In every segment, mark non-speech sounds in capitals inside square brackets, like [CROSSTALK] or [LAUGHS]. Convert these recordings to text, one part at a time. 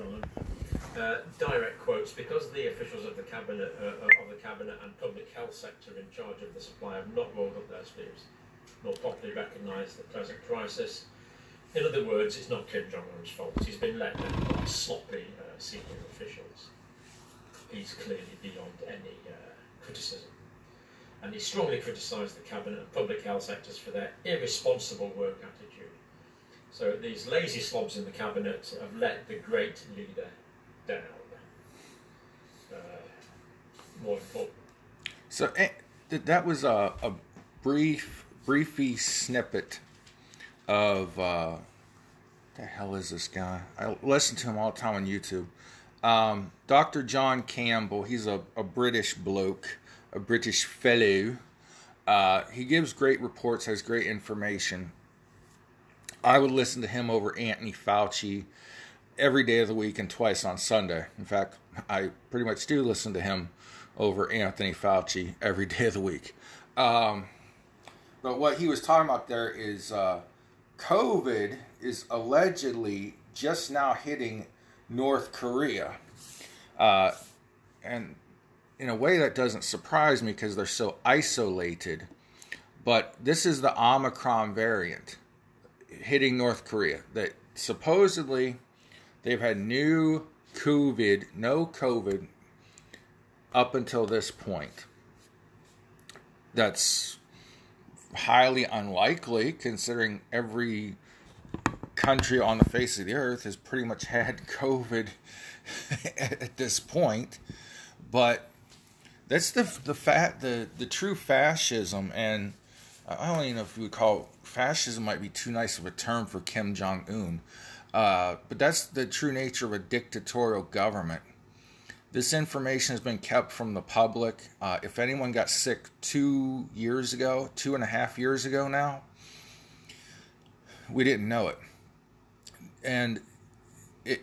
Un. Uh, direct quotes because the officials of the cabinet uh, of the cabinet and public health sector in charge of the supply have not rolled up their sleeves nor properly recognised the present crisis. In other words, it's not Kim Jong Un's fault. He's been let down by sloppy uh, senior officials. He's clearly beyond any uh, criticism. And he strongly criticised the cabinet and public health sectors for their irresponsible work attitude. So these lazy slobs in the cabinet have let the great leader down. Uh, more important. So eh, that was a, a brief briefy snippet of uh, the hell is this guy? I listen to him all the time on YouTube. Um, Dr. John Campbell. He's a, a British bloke, a British fellow. Uh, he gives great reports, has great information. I would listen to him over Anthony Fauci every day of the week and twice on Sunday. In fact, I pretty much do listen to him over Anthony Fauci every day of the week. Um, but what he was talking about there is uh, COVID is allegedly just now hitting North Korea. Uh, and in a way, that doesn't surprise me because they're so isolated. But this is the Omicron variant hitting North Korea. That supposedly they've had new COVID, no COVID, up until this point. That's highly unlikely considering every country on the face of the earth has pretty much had [LAUGHS] COVID [LAUGHS] at this point. But that's the the fat the the true fascism, and I don't even know if we would call fascism might be too nice of a term for Kim Jong Un. Uh, but that's the true nature of a dictatorial government. This information has been kept from the public. Uh, if anyone got sick two years ago, two and a half years ago now, we didn't know it. And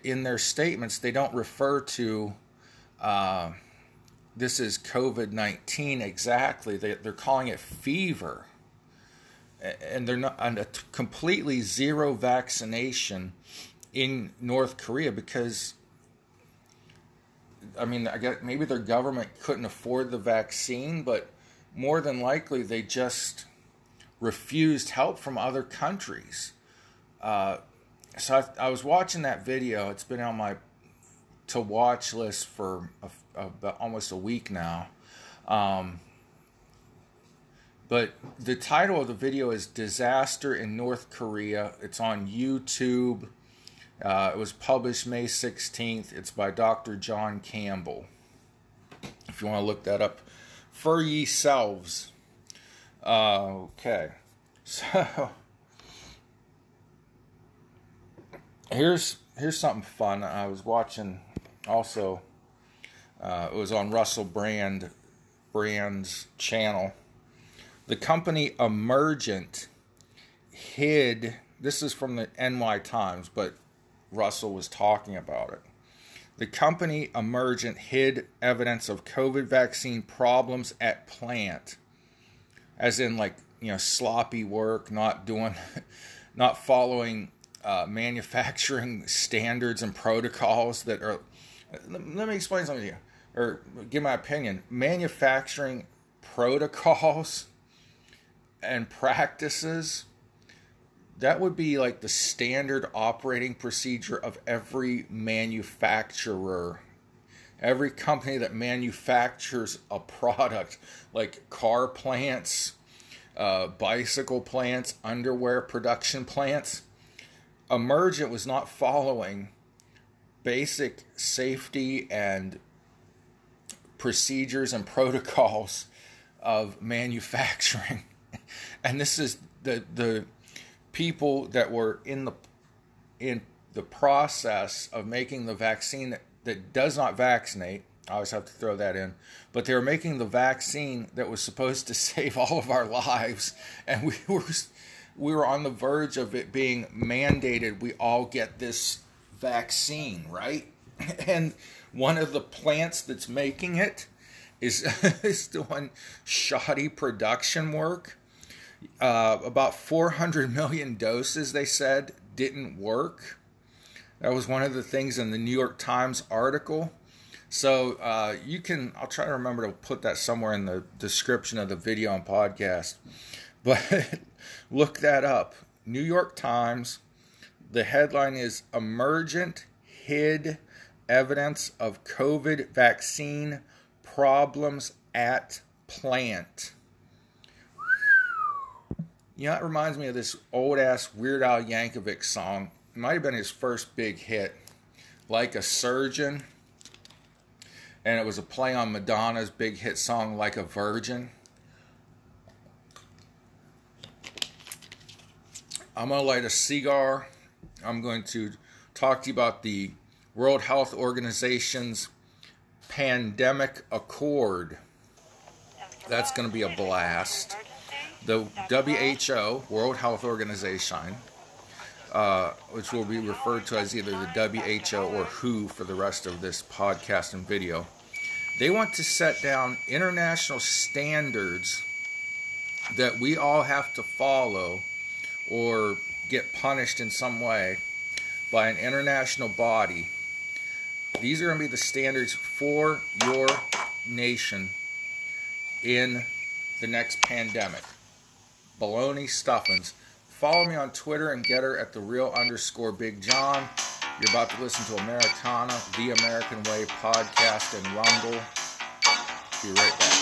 in their statements, they don't refer to uh, this is COVID 19 exactly. They, they're calling it fever. And they're not on a completely zero vaccination in North Korea because I mean, I guess maybe their government couldn't afford the vaccine, but more than likely they just refused help from other countries. Uh, so I, I, was watching that video. It's been on my to watch list for a, a, almost a week now. Um, but the title of the video is Disaster in North Korea. It's on YouTube. Uh, it was published May 16th. It's by Dr. John Campbell. If you want to look that up for yourselves. Uh, okay. So [LAUGHS] here's here's something fun. I was watching also uh, it was on Russell Brand Brand's channel. The company Emergent hid this is from the NY Times, but Russell was talking about it. The company Emergent hid evidence of COVID vaccine problems at plant, as in like you know sloppy work, not doing, [LAUGHS] not following uh, manufacturing standards and protocols that are. Let me explain something to you, or give my opinion. Manufacturing protocols and practices that would be like the standard operating procedure of every manufacturer. Every company that manufactures a product like car plants uh, bicycle plants underwear production plants emergent was not following basic safety and procedures and protocols of manufacturing and this is the the people that were in the in the process of making the vaccine that, that does not vaccinate. I always have to throw that in. But they were making the vaccine that was supposed to [LAUGHS] save all of our lives, and we [LAUGHS] were we were on the verge of it being mandated. We all get this vaccine, right? [LAUGHS] And one of the plants that's making it is is doing shoddy production work uh, about 400 million doses, they said, didn't work. That was one of the things in the New York Times article. So uh, you can, I'll try to remember to put that somewhere in the description of the video and podcast. [LAUGHS] But look that up. New York Times. The headline is Emergent Hid Evidence of COVID Vaccine Problems at Plant. You know, it reminds me of this old ass Weird Al Yankovic song. It might have been his first big hit, Like a Surgeon. And it was a play on Madonna's big hit song, Like a Virgin. I'm going to light a cigar. I'm going to talk to you about the World Health Organization's Pandemic Accord. That's going to be a blast the WHO, World Health Organization, uh, which will be referred to as either the WHO or WHO for the rest of this podcast and video, they want to set down international standards that we all have to follow or get punished in some way by an international body. These are going to be the standards for your nation in the next pandemic baloney stuffings. Follow me on Twitter and Gettr at the real underscore Big John. You're about to listen to Americana, the American Way podcast, and Rumble. Be right back.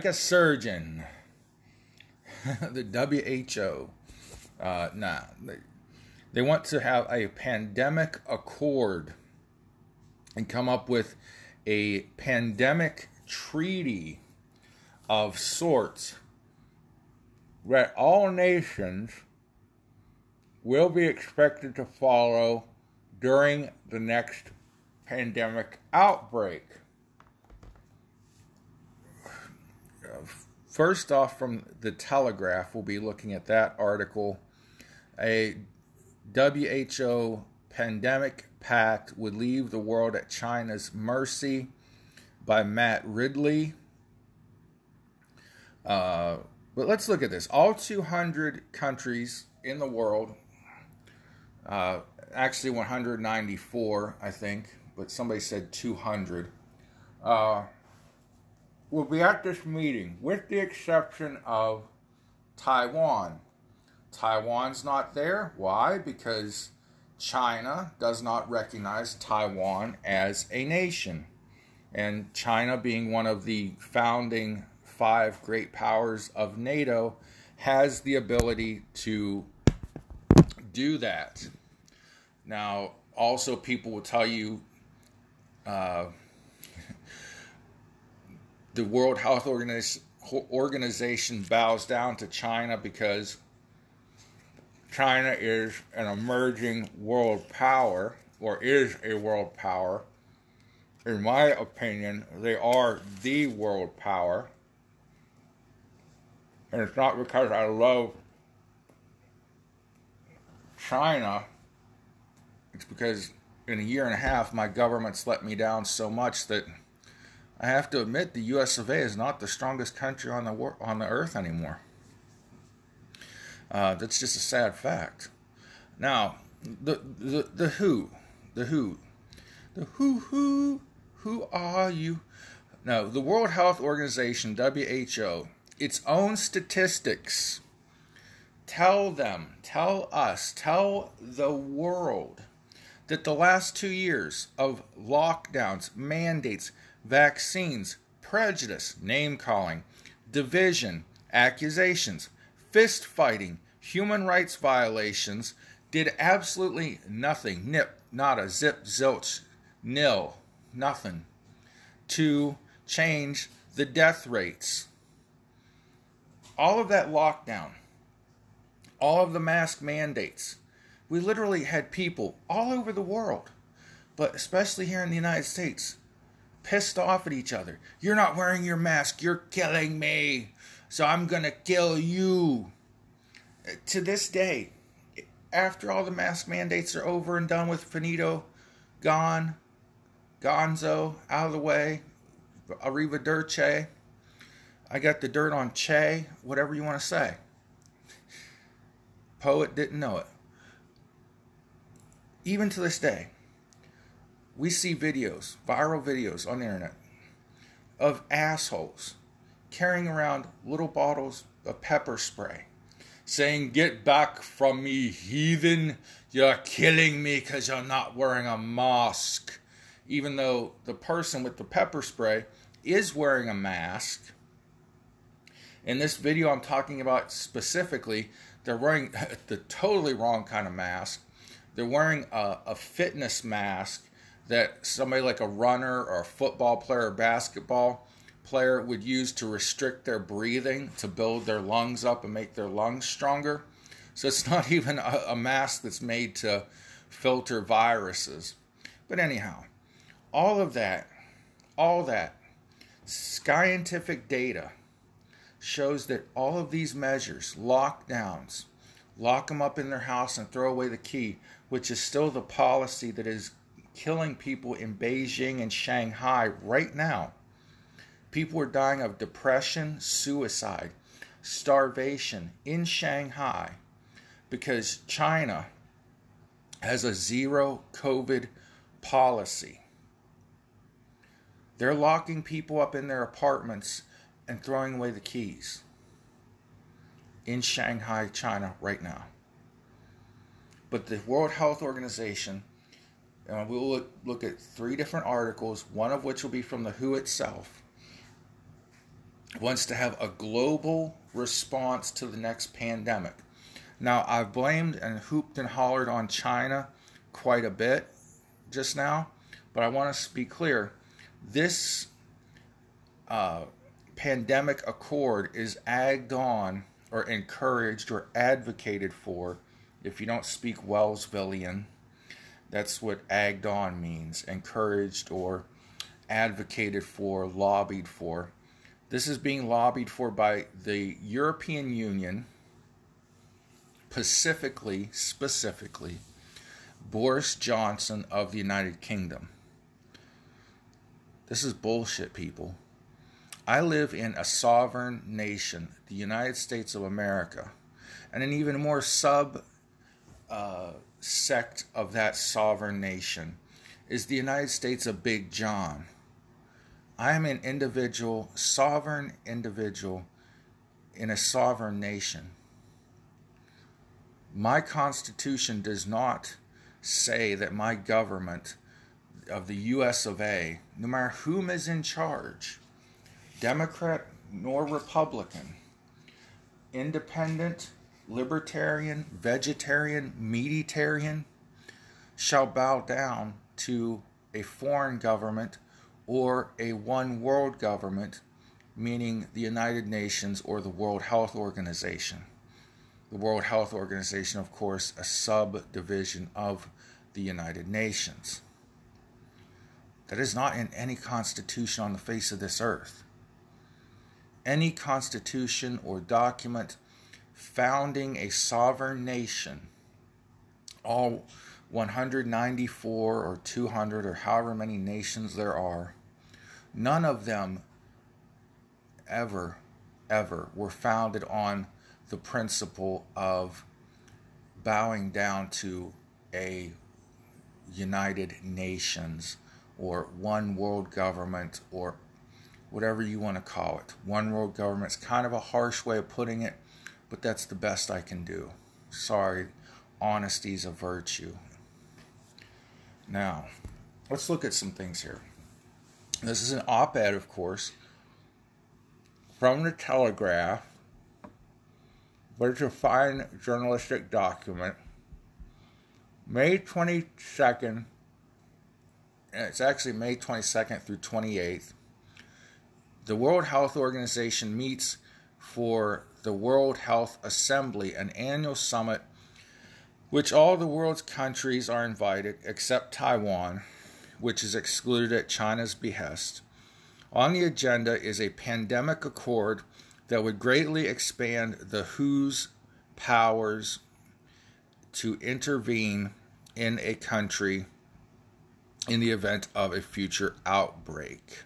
Like a surgeon. [LAUGHS] the WHO, uh, nah, they, they want to have a pandemic accord and come up with a pandemic treaty of sorts that all nations will be expected to follow during the next pandemic outbreak. First off, from the Telegraph, we'll be looking at that article. A WHO pandemic pact would leave the world at China's mercy by Matt Ridley. Uh, but let's look at this. All 200 countries in the world, uh, actually 194, I think, but somebody said 200. Uh, will be at this meeting, with the exception of Taiwan. Taiwan's not there. Why? Because China does not recognize Taiwan as a nation. And China, being one of the founding five great powers of NATO, has the ability to do that. Now, also, people will tell you uh, the World Health Organization bows down to China because China is an emerging world power, or is a world power. In my opinion, they are the world power. And it's not because I love China, it's because in a year and a half, my government's let me down so much that I have to admit the U.S. of A. is not the strongest country on the wor- on the earth anymore. Uh, that's just a sad fact. Now, the the the who, the who, the who who who are you? No, the World Health Organization (WHO), its own statistics tell them, tell us, tell the world that the last two years of lockdowns, mandates, vaccines, prejudice, name calling, division, accusations, fist fighting, human rights violations, did absolutely nothing, nip, not a zip, zilch, nil, nothing, to change the death rates. All of that lockdown, all of the mask mandates, we literally had people all over the world, but especially here in the United States, pissed off at each other. You're not wearing your mask. You're killing me. So I'm going to kill you. Uh, to this day, after all the mask mandates are over and done with, finito, gone, gonzo, out of the way, arrivederci. I got the dirt on Che, whatever you want to say. Poet didn't know it. Even to this day, we see videos, viral videos on the internet, of assholes carrying around little bottles of pepper spray, saying, Get back from me, heathen. You're killing me because you're not wearing a mask. Even though the person with the pepper spray is wearing a mask. In this video, I'm talking about specifically, they're wearing [LAUGHS] the totally wrong kind of mask. They're wearing a, a fitness mask that somebody like a runner or a football player or basketball player would use to restrict their breathing to build their lungs up and make their lungs stronger. So it's [LAUGHS] not even a, a mask that's made to filter viruses. But anyhow, all of that, all that scientific data shows that all of these measures, lockdowns, lock them up in their house and throw away the key, which is still the policy that is killing people in Beijing and Shanghai right now. People are dying of depression, suicide, starvation in Shanghai because China has a zero COVID policy. They're locking people up in their apartments and throwing away the keys in Shanghai, China, right now. But the World Health Organization and we'll look, look at three different articles, one of which will be from the WHO itself, wants to have a global response to the next pandemic. Now, I've blamed and hooped and hollered on China quite a bit just now, but I want to be clear. This uh, pandemic accord is agged on or encouraged or advocated for, if you don't speak Wellsvillian, that's what agged on means encouraged or advocated for, lobbied for. This is being lobbied for by the European Union, specifically, specifically, Boris Johnson of the United Kingdom. This is bullshit, people. I live in a sovereign nation, the United States of America, and an even more sub uh, sect of that sovereign nation. Is the United States a big John? I am an individual, sovereign individual in a sovereign nation. My Constitution does not say that my government of the US of A, no matter whom is in charge, Democrat nor Republican, independent libertarian, vegetarian, meatitarian shall bow down to a foreign government or a one world government, meaning the United Nations or the World Health Organization. The World Health Organization, of course, a subdivision of the United Nations. That is not in any constitution on the face of this earth. Any constitution or document founding a sovereign nation, all 194 or 200 or however many nations there are, none of them ever, ever were founded on the principle of bowing down to a United Nations or one world government or whatever you want to call it. One world government is kind of a harsh way of putting it but that's the best I can do. Sorry, honesty's a virtue. Now, let's look at some things here. This is an op ed, of course, from the Telegraph, but it's a fine journalistic document. May 22nd, it's actually May 22nd through 28th. The World Health Organization meets for the World Health Assembly, an annual summit which all the world's countries are invited except Taiwan, which is excluded at China's behest. On the agenda is a pandemic accord that would greatly expand the WHO's powers to intervene in a country in the event of a future outbreak.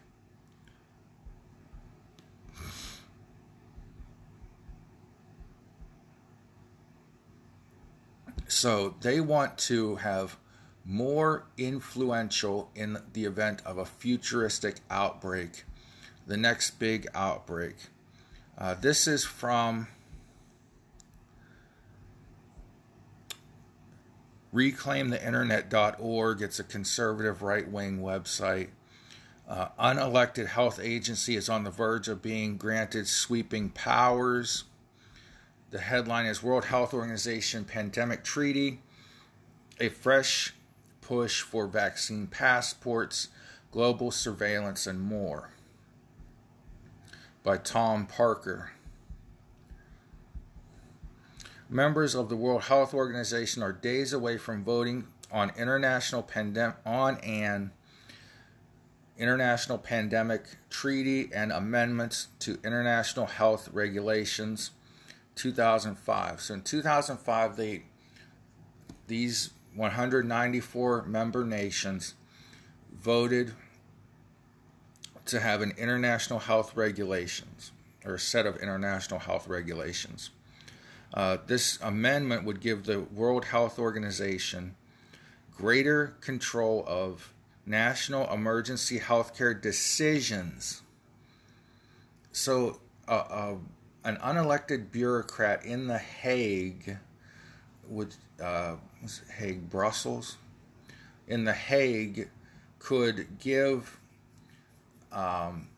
So they want to have more influential in the event of a futuristic outbreak, the next big outbreak. Uh, this is from reclaimtheinternet.org. It's a conservative right wing website. Uh, unelected health agency is on the verge of being granted sweeping powers. The headline is World Health Organization Pandemic Treaty, a fresh push for vaccine passports, global surveillance, and more. By Tom Parker. Members of the World Health Organization are days away from voting on international pandem- on an international pandemic treaty and amendments to international health regulations 2005. So in 2005, they these 194 member nations voted to have an international health regulations or a set of international health regulations. Uh, this amendment would give the World Health Organization greater control of national emergency healthcare decisions. So, uh, uh, an unelected bureaucrat in The Hague, would uh, Hague, Brussels, in The Hague, could give um,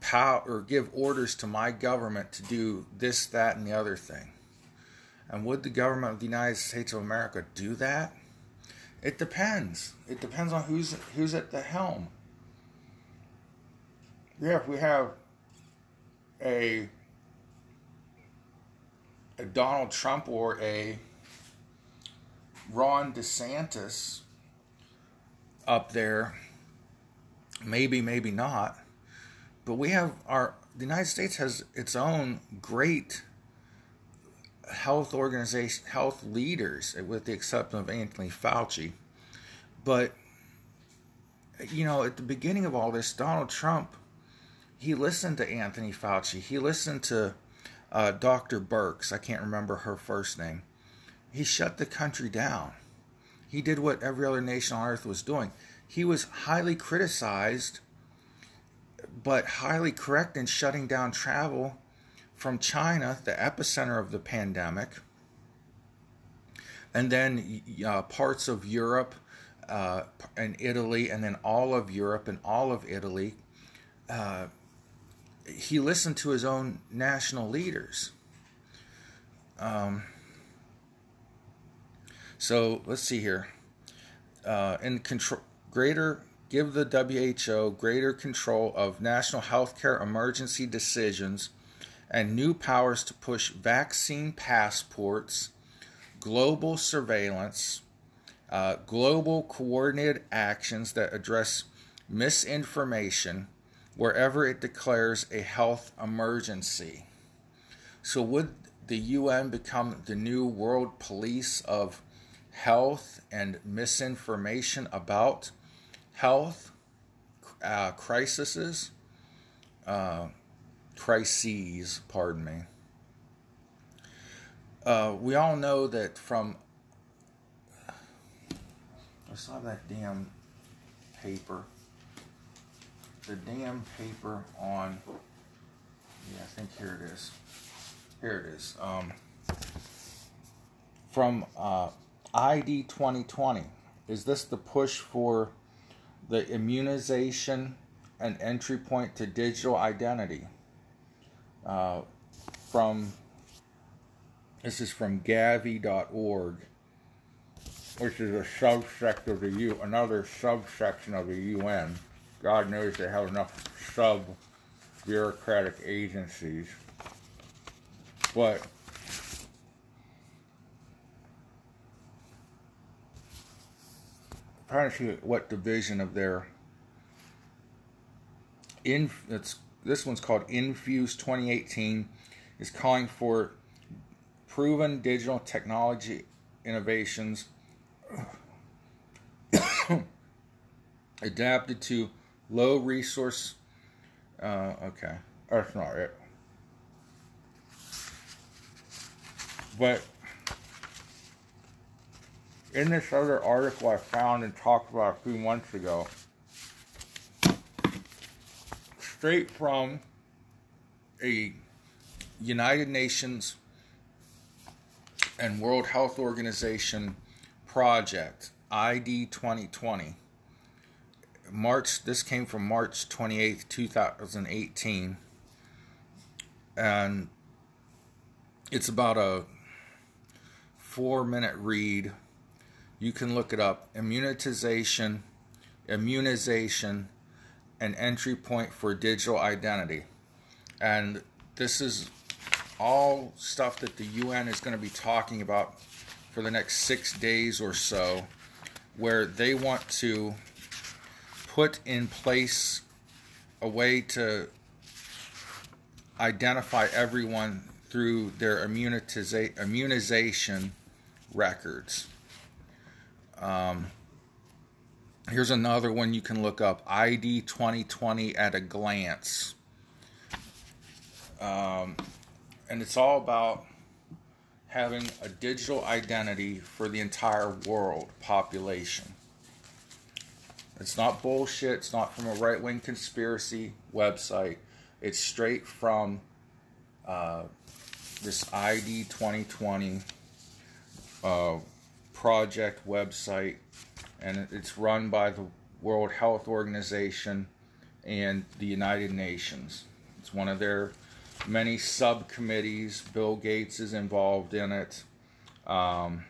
power or give orders to my government to do this, that, and the other thing. And would the government of the United States of America do that? It depends. It depends on who's who's at the helm. Yeah, if we have a a Donald Trump or a Ron DeSantis up there, maybe, maybe not. But we have our the United States has its own great health organization, health leaders, with the exception of Anthony Fauci. But you know, at the beginning of all this, Donald Trump he listened to Anthony Fauci. He listened to uh, Dr. Birx. I can't remember her first name. He shut the country down. He did what every other nation on earth was doing. He was highly criticized, but highly correct in shutting down travel from China, the epicenter of the pandemic, and then uh, parts of Europe uh, and Italy, and then all of Europe and all of Italy. Uh, he listened to his own national leaders. Um, so let's see here. Uh, in control, greater give the WHO greater control of national healthcare emergency decisions and new powers to push vaccine passports, global surveillance, uh, global coordinated actions that address misinformation wherever it declares a health emergency. So, would the UN become the new world police of health and misinformation about health uh, crises? Uh, crises, pardon me. Uh, we all know that from. I saw that damn paper the damn paper on, yeah, I think here it is. Here it is. Um, from uh, ID 2020. Is this the push for the immunization and entry point to digital identity. Uh, from this is from Gavi.org, which is a subsect of the U, another subsection of the UN. God knows they have enough sub bureaucratic agencies, but trying to see what division of their in it's this one's called Infuse 2018 is calling for proven digital technology innovations [COUGHS] adapted to low resource uh, okay that's not it but in this other article I found and talked about a few months ago, straight from a United Nations and World Health Organization project, ID 2020. March, this came from March 28th, 2018. And it's about a four minute read you can look it up immunization, immunization, an entry point for digital identity. And this is all stuff that the UN is going to be talking about for the next six days or so, where they want to put in place a way to identify everyone through their immuniza- immunization records. Um, here's another one you can look up ID 2020 at a glance. Um, and it's all about having a digital identity for the entire world population. It's not bullshit, it's not from a right wing conspiracy website. It's straight from uh, this ID 2020 uh, project website, and it's run by the World Health Organization and the United Nations. It's one of their many subcommittees. Bill Gates is involved in it. Um,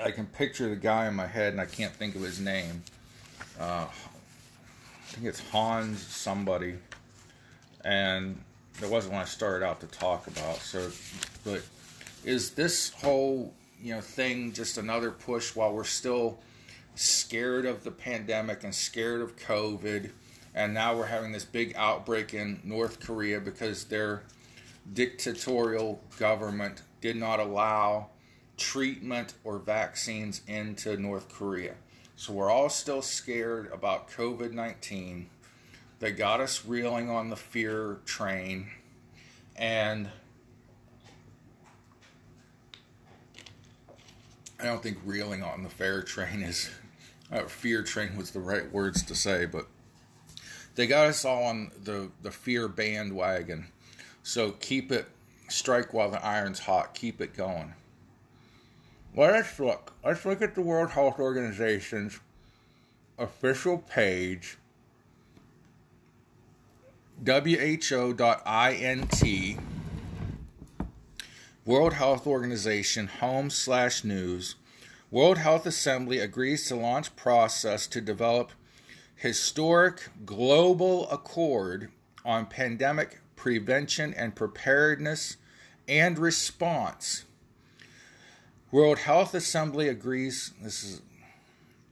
I can picture the guy in my head, and I can't think of his name. Uh, I think it's Hans somebody, and that wasn't what I started out to talk about. So, but is this whole you know thing just another push while we're still scared of the pandemic and scared of COVID, and now we're having this big outbreak in North Korea because their dictatorial government did not allow treatment or vaccines into North Korea. So we're all still scared about COVID 19. They got us reeling on the fear train. And I don't think reeling on the fair train is uh, fear train was the right words to say, but they got us all on the the fear bandwagon. So keep it strike while the iron's hot. Keep it going. Well, let's look. Let's look at the World Health Organization's official page, who.int, World Health Organization, home slash news. World Health Assembly agrees to launch process to develop historic global accord on pandemic prevention and preparedness and response. World Health Assembly agrees. This is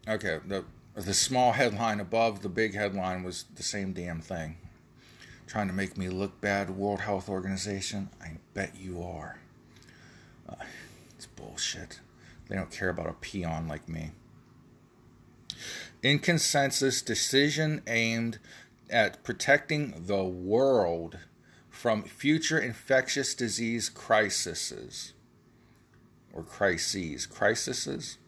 okay. The the small headline above the big headline was the same damn thing. Trying to make me look bad, World Health Organization. I bet you are. Uh, it's bullshit. They don't care about a peon like me. In consensus, decision aimed at protecting the world from future infectious disease crises or crises. Crises?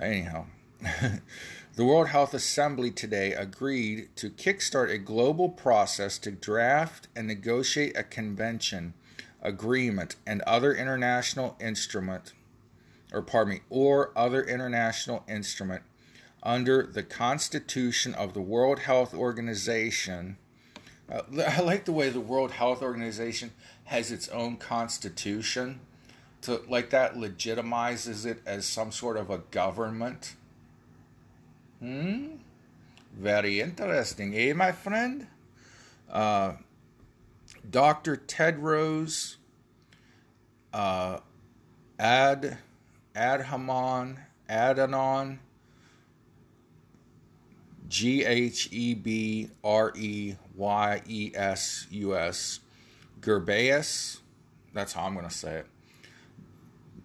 Anyhow, [LAUGHS] the World Health Assembly today agreed to kickstart a global process to draft and negotiate a convention, agreement, and other international instrument, or pardon me, or other international instrument under the Constitution of the World Health Organization. Uh, [LAUGHS] I like the way the World Health Organization has its own constitution. To like that legitimizes it as some sort of a government. Hmm. Very interesting, eh, my friend? Uh, Dr. Tedros uh, Ad Adhaman Adanon G H E B R E Y E S U S Gerbaeus. That's how I'm going to say it.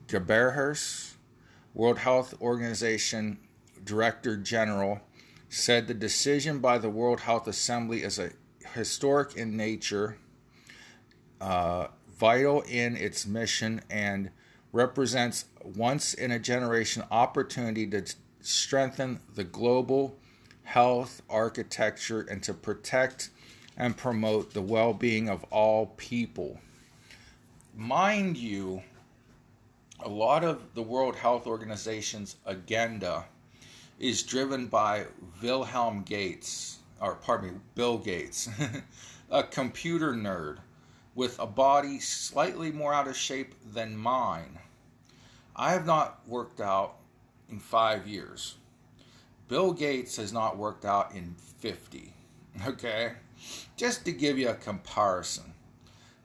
Geberhers, World Health Organization Director General, said the decision by the World Health Assembly is a historic in nature, uh, vital in its mission, and represents once in a generation opportunity to strengthen the global health architecture and to protect and promote the well-being of all people. Mind you, a lot of the World Health Organization's agenda is driven by Wilhelm Gates, or pardon me, Bill Gates, [LAUGHS] a computer nerd with a body slightly more out of shape than mine. I have not worked out in five years. Bill Gates has not worked out in 50. [LAUGHS] Okay? Just to give you a comparison.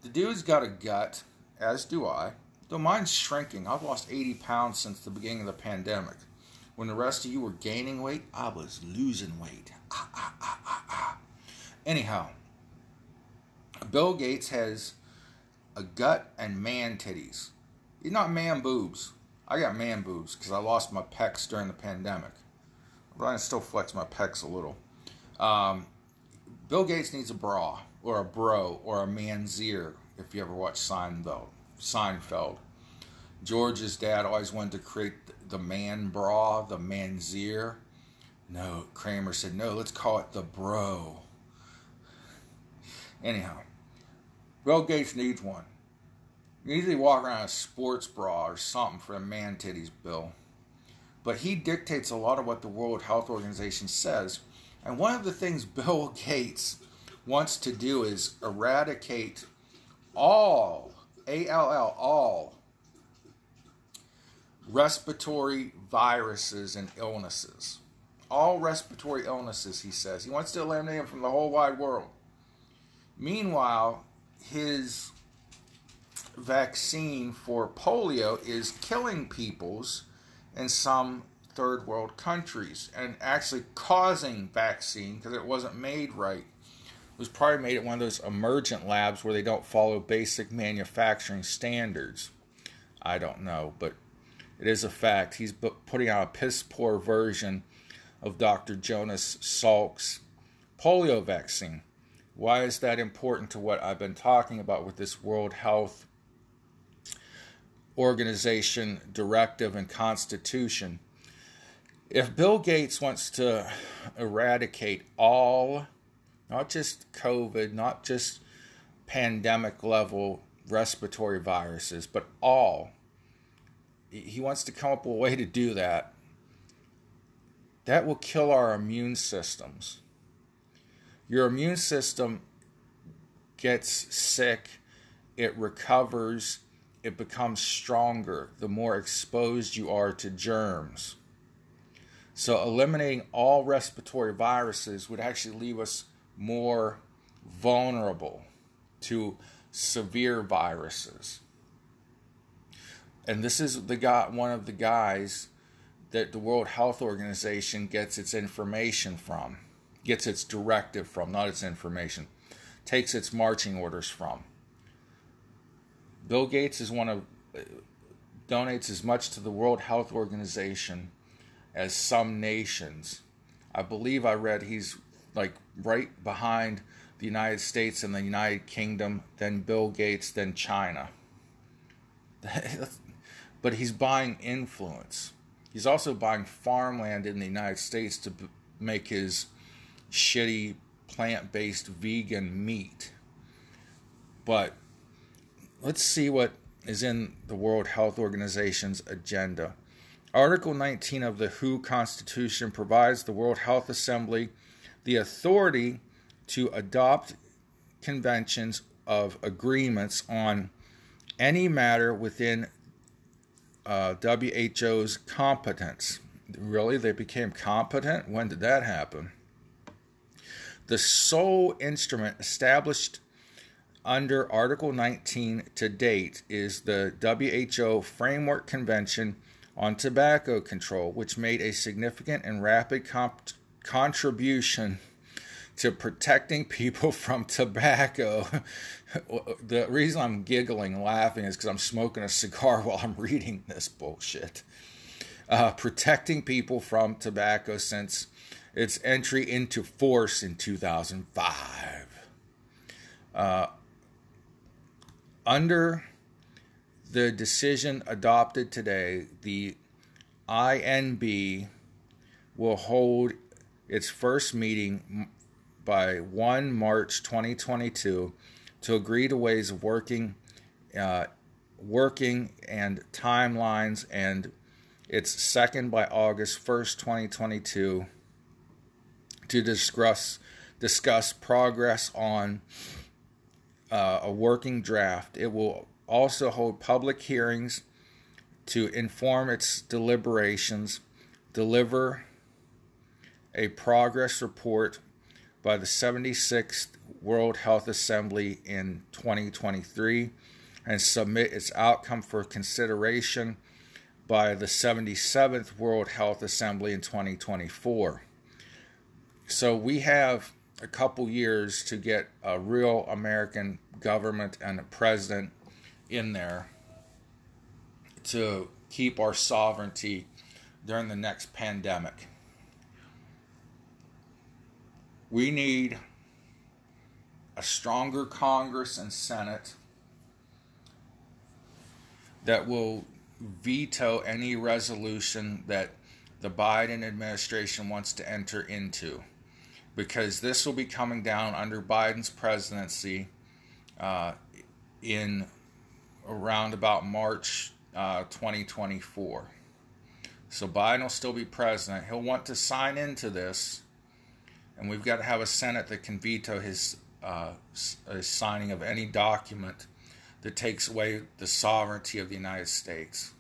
The dude's got a gut, as do I, though mine's shrinking. I've lost 80 pounds since the beginning of the pandemic. When the rest of you were gaining weight, I was losing weight. Ah, ah, ah, ah, ah. Anyhow, Bill Gates has a gut and man titties. He's not man boobs. I got man boobs because I lost my pecs during the pandemic. But I still flex my pecs a little. Um, Bill Gates needs a bra or a bro or a manzier if you ever watch Seinfeld. Seinfeld. George's dad always wanted to create the man bra, the manzier. No, Kramer said, no, let's call it the bro. Anyhow, Bill Gates needs one. You usually walk around a sports bra or something for the man titties, Bill. But he dictates a lot of what the World Health Organization says. And one of the things [LAUGHS] Bill Gates wants to do is eradicate all, A L L, all respiratory viruses and illnesses. All respiratory illnesses, he says. He wants to eliminate them from the whole wide world. Meanwhile, his vaccine for polio is killing people's in some third world countries and actually causing vaccine because it wasn't made right. Was probably made at one of those emergent labs where they don't follow basic manufacturing standards. I don't know, but it is a fact. He's putting out a piss poor version of Dr. Jonas Salk's polio vaccine. Why is that important to what I've been talking about with this World Health Organization directive and constitution? If Bill Gates wants to eradicate all, not just COVID, not just pandemic level respiratory viruses, but all he wants to come up with a way to do that. That will kill our immune systems. Your immune system gets sick, it recovers, it becomes stronger the more exposed you are to germs. So, eliminating all respiratory viruses would actually leave us more vulnerable to severe viruses and this is the guy, one of the guys that the World Health Organization gets its information from, gets its directive from, not its information, takes its marching orders from. Bill Gates is one of donates as much to the World Health Organization as some nations. I believe I read he's like right behind the United States and the United Kingdom, then Bill Gates, then China. [LAUGHS] but he's buying influence. He's also buying farmland in the United States to b- make his shitty plant based vegan meat. But let's see what is in the World Health Organization's agenda. Article 19 of the WHO Constitution provides the World Health Assembly the authority to adopt conventions of agreements on any matter within uh, WHO's competence. Really, they became competent? When did that happen? The sole instrument established under Article 19 to date is the WHO Framework Convention on Tobacco Control, which made a significant and rapid comp- contribution to protecting people [LAUGHS] from tobacco. [LAUGHS] the reason I'm giggling, laughing, is because I'm smoking a cigar [LAUGHS] while I'm reading this bullshit. Uh, protecting people from tobacco since its entry into force in 2005. Uh, under the decision adopted today, the INB will hold its first meeting by 1 March 2022 to agree to ways of working, uh, working and timelines, and its second by August 1st, 2022, to discuss discuss progress on uh, a working draft. It will also hold public hearings to inform its deliberations, deliver a progress report by the 76th World Health Assembly in 2023 and submit its outcome for consideration by the 77th World Health Assembly in 2024. So we have a couple years to get a real American government and a president in there to keep our sovereignty during the next pandemic. We need a stronger Congress and Senate that will veto any resolution that the Biden administration wants to enter into. Because this will be coming down under Biden's presidency uh, in around about March uh, 2024. So Biden will still be president. He'll want to sign into this and we've got to have a Senate that can veto his, uh, his signing of any document that takes away the sovereignty of the United States.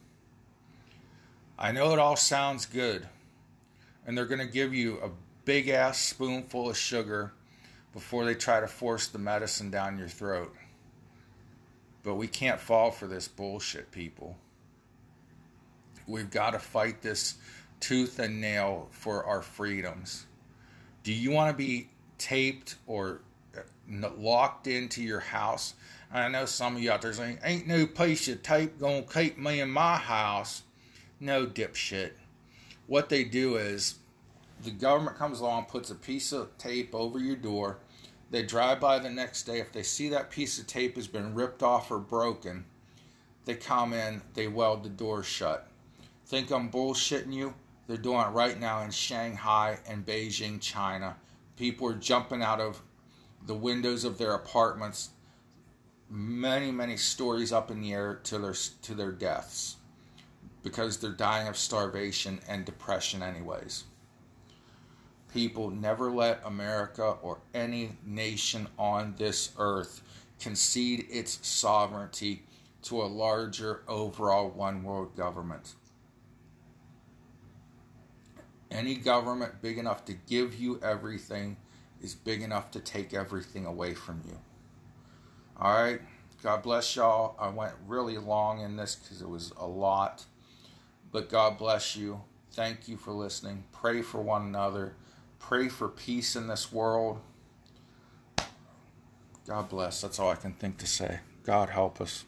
I know it all sounds good, and they're going to give you a big ass spoonful of sugar before they try to force the medicine down your throat. But we can't fall for this bullshit, people. We've got to fight this tooth and nail for our freedoms. Do you want to be taped or uh, locked into your house? I know some of you out there saying, ain't no piece of tape gonna keep me in my house. No dipshit. What they do is the government comes along, puts a piece of tape over your door. They drive by the next day. If they see that piece of tape has been ripped off or broken, they come in, they weld the door shut. Think I'm bullshitting you? They're doing it right now in Shanghai and Beijing, China. People are jumping out of the windows of their apartments, many, many stories up in the air to their to their deaths because they're dying of starvation and depression anyways. People never let America or any nation on this earth concede its sovereignty to a larger overall one world government. Any government big enough to give you everything is big enough to take everything away from you. All right. God bless y'all. I went really long in this because it was a lot. But God bless you. Thank you for listening. Pray for one another. Pray for peace in this world. God bless. That's all I can think to say. God help us.